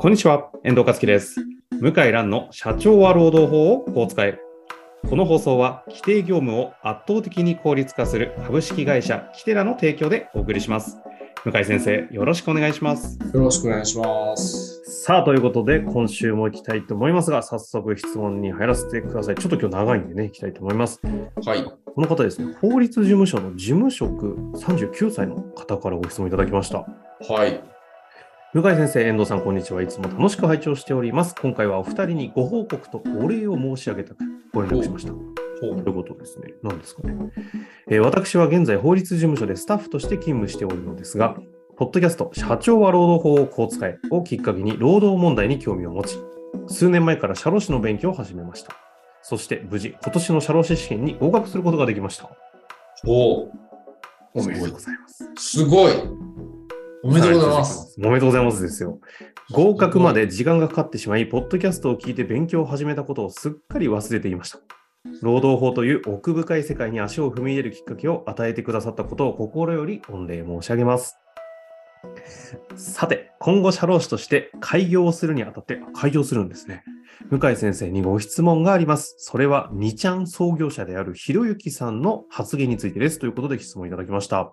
こんにちは、遠藤和樹です。向井蘭の社長は労働法をこう使え。この放送は規定業務を圧倒的に効率化する株式会社キテラの提供でお送りします。向井先生、よろしくお願いします。よろしくお願いします。さあ、ということで、今週も行きたいと思いますが、早速質問に入らせてください。ちょっと今日長いんでね、行きたいと思います。はい。この方ですね、法律事務所の事務職39歳の方からご質問いただきました。はい。向井先生、遠藤さん、こんにちは。いつも楽しく拝聴しております。今回はお二人にご報告とお礼を申し上げたくご連絡しました。ほということですね。何ですかね、えー私は現在、法律事務所でスタッフとして勤務しておるのですが、ポッドキャスト、社長は労働法をこう使えをきっかけに労働問題に興味を持ち、数年前から社労士の勉強を始めました。そして無事、今年の社労士試験に合格することができました。ほう。おめでとうございます。すごい。おめでとうございます。。おめでとうございますですよ。合格まで時間がかかってしまい、ポッドキャストを聞いて勉強を始めたことをすっかり忘れていました。労働法という奥深い世界に足を踏み入れるきっかけを与えてくださったことを心より御礼申し上げます。さて、今後社労士として開業をするにあたって、あ開業するんですね。向井先生にご質問があります。それは、2ちゃん創業者であるひろゆきさんの発言についてです。ということで質問いただきました。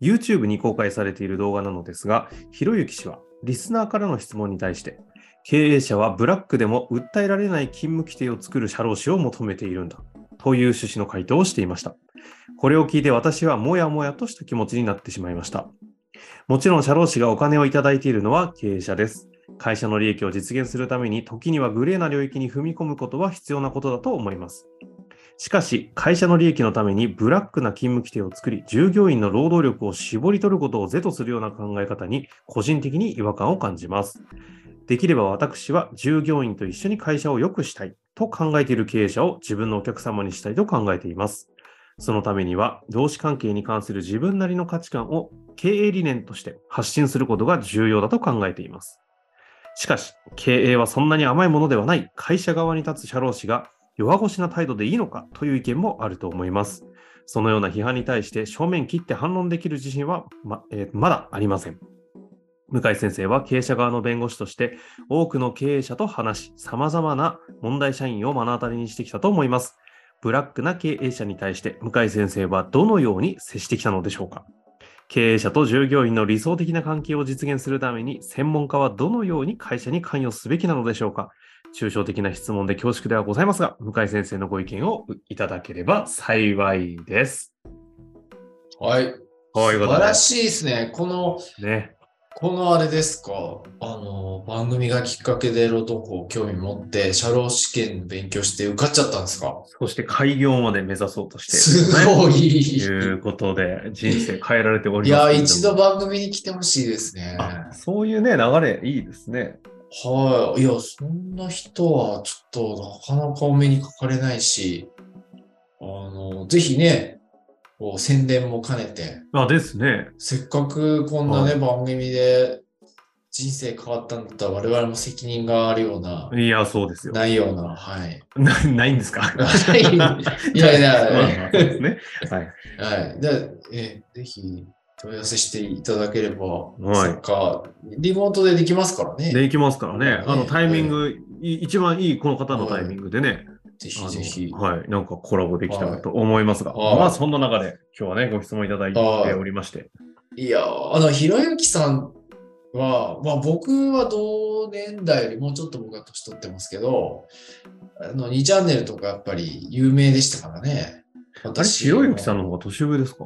YouTube に公開されている動画なのですが、ひろゆき氏はリスナーからの質問に対して、経営者はブラックでも訴えられない勤務規定を作る社労士を求めているんだという趣旨の回答をしていました。これを聞いて私はもやもやとした気持ちになってしまいました。もちろん社労士がお金をいただいているのは経営者です。会社の利益を実現するために時にはグレーな領域に踏み込むことは必要なことだと思います。しかし、会社の利益のためにブラックな勤務規定を作り、従業員の労働力を絞り取ることを是とするような考え方に、個人的に違和感を感じます。できれば私は従業員と一緒に会社を良くしたいと考えている経営者を自分のお客様にしたいと考えています。そのためには、労使関係に関する自分なりの価値観を経営理念として発信することが重要だと考えています。しかし、経営はそんなに甘いものではない会社側に立つ社労士が弱腰な態度でいいのかという意見もあると思います。そのような批判に対して正面切って反論できる自信はま,、えーまだありません。向井先生は経営者側の弁護士として多くの経営者と話し、様々な問題社員を目の当たりにしてきたと思います。ブラックな経営者に対して向井先生はどのように接してきたのでしょうか経営者と従業員の理想的な関係を実現するために専門家はどのように会社に関与すべきなのでしょうか？抽象的な質問で恐縮ではございますが、向井先生のご意見をいただければ幸いです。はい。こういうことで素晴らしいですね。この、ね。このあれですか？あの、番組がきっかけで労働法興味持って、社労試験勉強して受かっちゃったんですか？そして開業まで目指そうとして、すごい。い。ということで、人生変えられておりいや、ますけれども。一度番組に来てほしいですね。あそういうね、流れいいですね。はい。いや、そんな人はちょっとなかなかお目にかかれないし、あの、ぜひね、宣伝も兼ねて、あ、ですね。せっかくこんなね、はい番組で人生変わったんだったら我々も責任があるような、いや、そうですよ。ないような、はい。なないんですか？いやいやいや まあまあそうですね。はい。はい。で、えぜひ問い合わせしていただければ、はいか、リモートでできますからね。で、いきますからね。ねあの、タイミング、い一番いいこの方のタイミングでね、ぜひぜひ。はい、なんかコラボできたらと思いますが、はいまあそんな中で今日はね、ご質問いただいておりまして、いやー、あの、ひろゆきさんは、まあ僕は同年代よりもうちょっと僕は年取ってますけど、あの、2チャンネルとかやっぱり有名でしたからね。あれ、ひろゆきさんのの。方が年上ですか？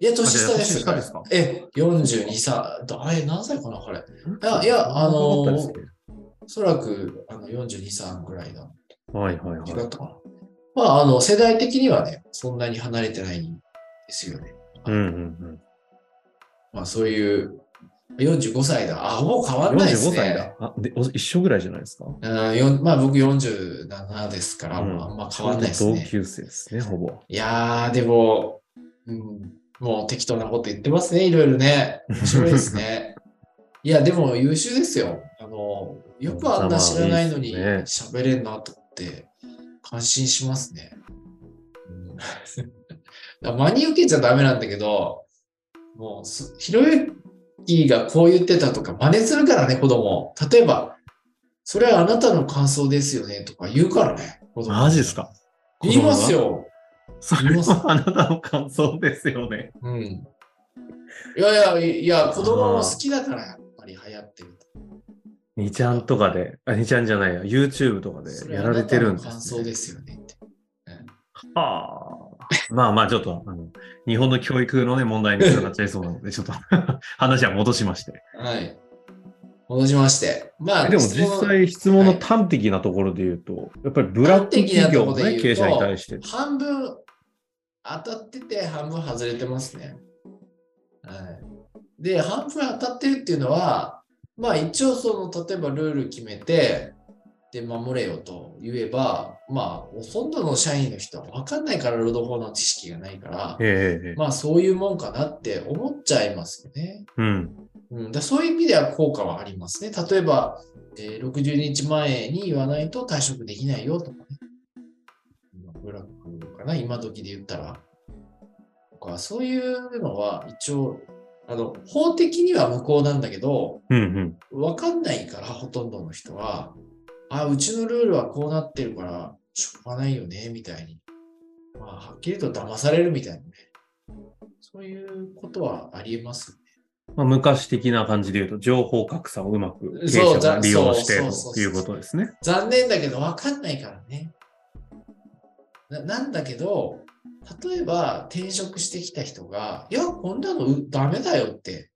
いや、年下です。年下ですか？え、42歳。あれ、何歳かな、これ？やいやあのおそらく、あの、42、3ぐらいだ。ねはいはいはい。まあ、あの、世代的にはね、そんなに離れてないんですよね。うんうんまあ、そういう、45歳だ。あ、もう変わうんん。ないです45歳ね。だ。あでお一緒ぐらいじゃないですか？うんまあ、僕47ですから、うんまあ、あんま変わんないですね。同級生ですね、ほぼ。いやー、でも、うん、もう適当なこと言ってますね、いろいろね。面白いですね。いや、でも優秀ですよ。あの、よくあんな知らないのに喋れんなと思って、感心しますね。うん、真に受けちゃダメなんだけど、もうす、ひろゆキーがこう言ってたとか真似するからね、子供。例えば、それはあなたの感想ですよねとか言うからね、子供。マジですか？言いますよ。それはあなたの感想ですよね。うん。いやいや、いや、子供も好きだからやっぱり流行ってると。2ちゃんとかで、あ、2ちゃんじゃないや、YouTube とかでやられてるんです、ね。感想ですよねって。はあ。まあまあ、ちょっと、あの、日本の教育のね、問題につながっちゃいそうなので、ちょっと 話は戻しまして。はい。戻しまして。まあ、でも実際質問の端的なところで言うと、やっぱりブラック企業のね、経営者に対して。半分当たってて半分外れてますね。はい。で、半分当たってるっていうのは、まあ一応その、例えばルール決めて、で、守れよと言えば、まあ、ほとんどの社員の人は分かんないから、労働法の知識がないから、えまあそういうもんかなって思っちゃいますよね。うん。うん、だそういう意味では効果はありますね。例えば、えー60日前に言わないと退職できないよとかね。今ブラックかな、今時で言ったら。とかそういうのは一応、あの法的には無効なんだけど、うんうん。わかんないから、ほとんどの人は、あ、うちのルールはこうなってるから、しょうがないよね、みたいに。まあ、はっきりと騙されるみたいなね。そういうことはありえますよね。まあ、昔的な感じで言うと、情報格差をうまく経営者が利用してということですね。残念だけど分かんないからね。ななんだけど、例えば転職してきた人が、いや、こんなのうダメだよって、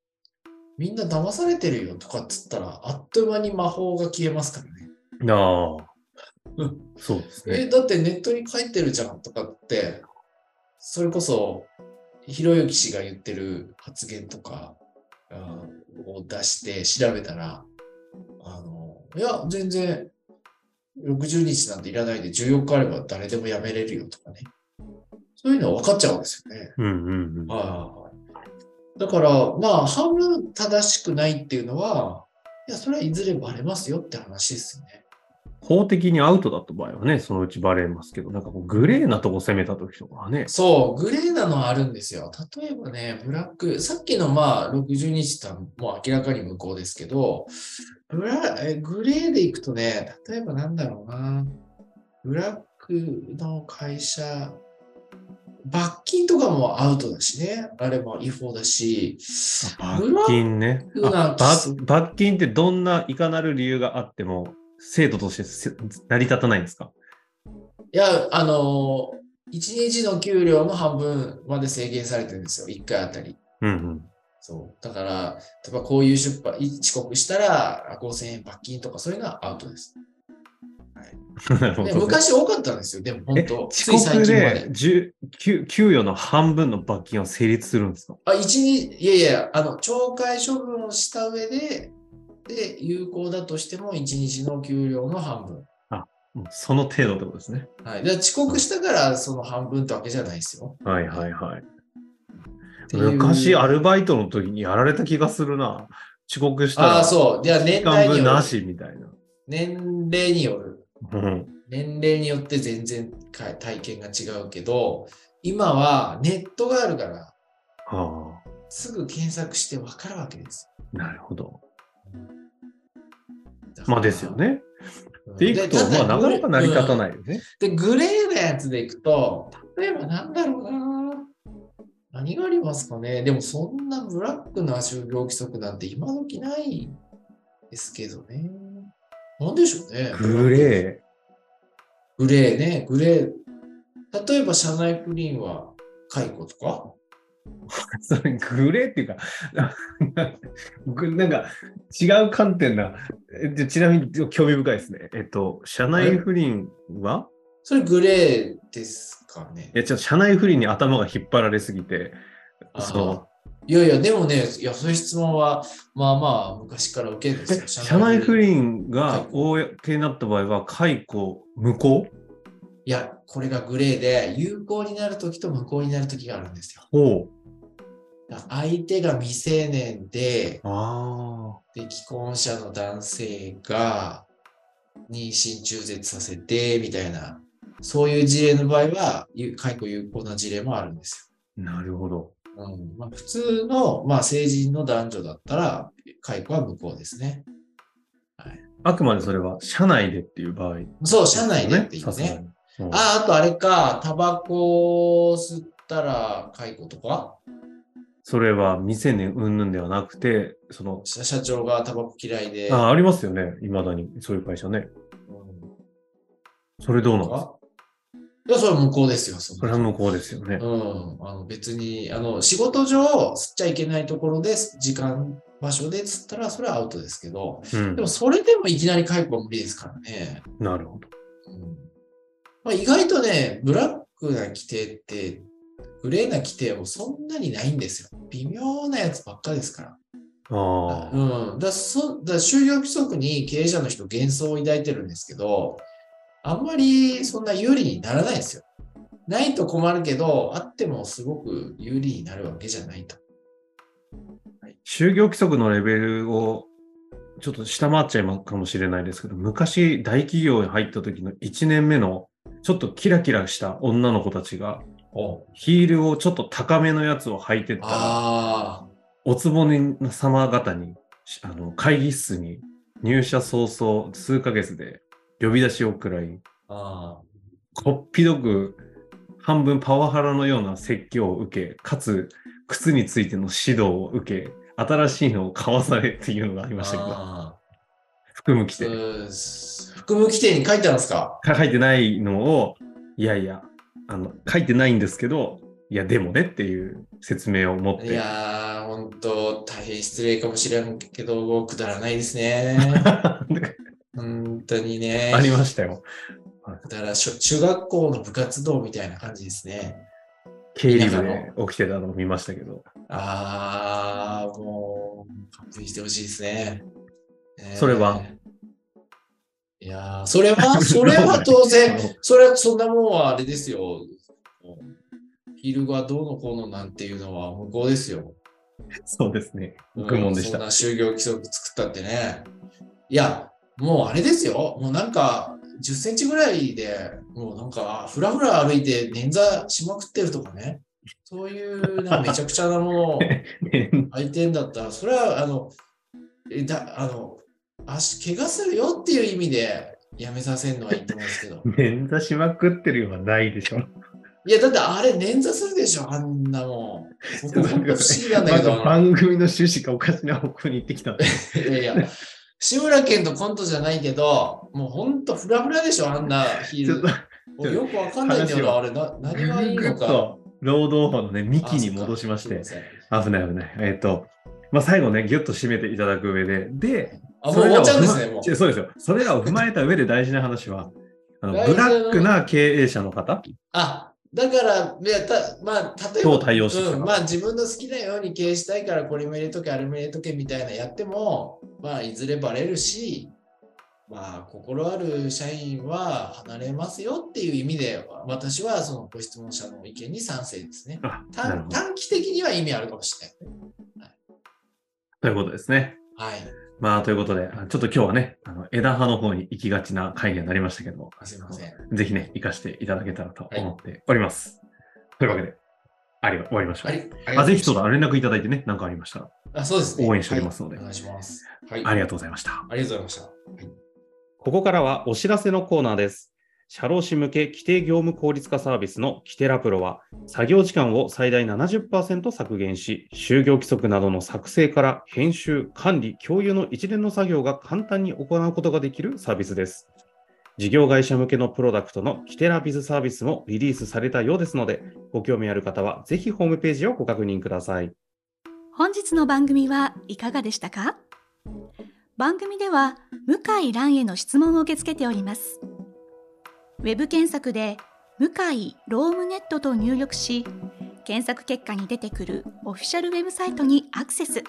みんな騙されてるよとかっつったら、あっという間に魔法が消えますからね。ああうん。そうですえ、ね。だってネットに書いてるじゃんとかって、それこそ、ひろゆき氏が言ってる発言とかあを出して調べたら、あの、いや、全然60日なんていらないで14日あれば誰でも辞めれるよとかね。そういうのは分かっちゃうんですよね。うんうん。だから、まあ、半分正しくないっていうのは、いや、それはいずれバレますよって話ですよね。法的にアウトだった場合はね、そのうちバレますけど、なんかこうグレーなとこ攻めた時とかはね。そう、グレーなのはあるんですよ。例えばね、ブラック、さっきのまあ60日とはもう明らかに無効ですけど、ブラえグレーでいくとね、例えばなんだろうな、ブラックの会社、罰金とかもアウトだしね、あれも違法だし、罰金ね。罰罰金ってどんないかなる理由があっても、制度としてせ成り立たないんですか？いや、あの、1日の給料の半分まで制限されてるんですよ、1回あたり。うんそう。だから、例えばこういう出版、遅刻したら5000円罰金とかそういうのはアウトです。うん。なるほでど昔多かったんですよ。でもえ本当、つ遅刻で。で10給給与の半分の罰金は成立するんですか？あ、一日、いやいや、あの、懲戒処分をした上で、で、有効だとしても1日の給料の半分。もうその程度ってことですね。はい。で遅刻したからその半分ってわけじゃないですよ。はいはいはい。昔アルバイトの時にやられた気がするな。遅刻したらああ、そう。じゃあ年期間代による。分なしみたいな。年齢による。うん年齢によって全然か体験が違うけど、今はネットがあるから、はすぐ検索して分かるわけです。あ、なるほど。まあですよ。ね。うんでいくと、でまあなかなか成り立たい。ないよね。うんで、グレーなやつでいくと、例えばなんだろうな。何がありますかね。でもそんなブラックな就業規則なんて今時ないですけどね。なんでしょうね。グレグレーね、グレー。例えば社内不倫は解雇とか？ー。それグレーっていうか、ぐなんか違う観点な。ちなみに興味深いですね。えっと、社内不倫は？それグレーですかねい。や、ちょっと社内不倫に頭が引っ張られすぎて、あそのいやいや、でもね、いや、そういう質問は、まあまあ、昔から受けるんですよ。え社内不倫が公になった場合は、解雇無効？いや、これがグレーで、有効になるときと無効になるときがあるんですよ。ほう。だから相手が未成年で、あで、既婚者の男性が妊娠中絶させて、みたいな、そういう事例の場合は、有解雇有効な事例もあるんですあ、なるほど。よ。うんまあ、普通の、まあ、成人の男女だったら、解雇は無効ですね。あくまでそれは社内でっていう場合、そう、社内でっていうね。に。うんあ、あとあれか、タバコを吸ったら解雇とか？それは未成年云々ではなくて、その、社社長がタバコ嫌いで。あありますよね。いまだに。そういう会社ね。うんそれどうなんですか？いや、それは無効ですよ。そそれは無効ですよね。うん、あの別にあの仕事上吸っちゃいけないところで時間場所で吸ったらそれはアウトですけどうんでも。それでもいきなり解雇は無理ですからね、なるほど。うんまあ、意外とねブラックな規定ってグレーな規定もそんなにないんですよ微妙なやつばっかですからああ。うん、だそだ就業規則に経営者の人幻想を抱いてるんですけど、あんまりそんな有利にならないですよ。ないと困るけど、あってもすごく有利になるわけじゃないと。就業規則のレベルをちょっと下回っちゃいかもしれないですけど、昔大企業に入った時の1年目のちょっとキラキラした女の子たちがヒールをちょっと高めのやつを履いてったら、あおつぼね様方にあの会議室に入社早々数ヶ月で呼び出しを食らい、あ、あ。こっぴどく半分パワハラのような説教を受け、かつ靴についての指導を受け、新しいのを買わされっていうのがありましたけど、あ服務着て、うーす服務規定に書いてあるんですか？書いてないのを、いやいや、あの書いてないんですけど、いや、でもねっていう説明を持っいて、やー、本当大変失礼かもしれんけど、くだらないですね。本当にね。ありましたよ。だから中学校の部活動みたいな感じですね。経理部で起きてたのを見ましたけど、ああ、もう、勘弁してほしいですね。ねそれは？いやーそれは、それは当然、それはそんなもんはあれですよ。ヒールがどうのこうのなんていうのは無効ですよ。そうですね。うん愚問でしたそんな就業規則作ったってね。いや、もうあれですよ。もうなんか、10センチぐらいで、もうなんか、ふらふら歩いて捻挫しまくってるとかね。そういう、なんかめちゃくちゃなものを 相手だったら、それは、あの、えだあの、足、怪我するよっていう意味でやめさせるのはいいと思うんですけど。捻挫しまくってるようはないでしょ。いや、だってあれ捻挫するでしょ、あんなもん。僕、不思議なんだけど。番組の趣旨がおかしな方向に行ってきたんで。いやいや、志村けんとコントじゃないけど、もうほんとフラフラでしょ、あんなヒールちょっと。俺よくわかんないんだよな、あれな、何がいいのか。と労働法のね、幹に戻しまして、危ない危ない。えっ、と、まあ、最後ね、ぎゅっと締めていただく上で、で、あ、もう終わっちゃうんですね、もうそうですよ。それらを踏まえた上で大事な話は、あのブラックな経営者の方、あ、だから、いやたまあ、例えば、対応うん、まあ、自分の好きなように経営したいから、これも入れとけ、あれも入れとけみたいなやっても、まあ、いずれバレるし、まあ、心ある社員は離れますよっていう意味で、私はそのご質問者の意見に賛成ですね。短短期的には意味あるかもしれない。ということですね。はい。まあ、ということで、あちょっと今日はね、あの枝葉の方に行きがちな回にはなりましたけども、すいません。ぜひね、活かしていただけたらと思っております。というわけで、ありが終わりましょう。はい。あぜひそうだ、だ。連絡いただいてね、何かありましたら、あ、そうですね。応援しておりますのではいお願いします。はい。ありがとうございました。ありがとうございました。はいここからはお知らせのコーナーです。社労士向け規定業務効率化サービスのキテラプロは、作業時間を最大70%削減し、就業規則などの作成から編集、管理、共有の一連の作業が簡単に行うことができるサービスです。事業会社向けのプロダクトのキテラビズサービスもリリースされたようですので、ご興味ある方はぜひホームページをご確認ください。本日の番組はいかがでしたか？番組では向井蘭への質問を受け付けております。ウェブ検索で向井ロームネットと入力し、検索結果に出てくるオフィシャルウェブサイトにアクセス。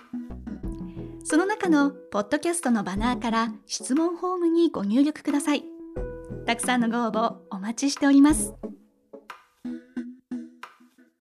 その中のポッドキャストのバナーから質問フォームにご入力ください。たくさんのご応募お待ちしております。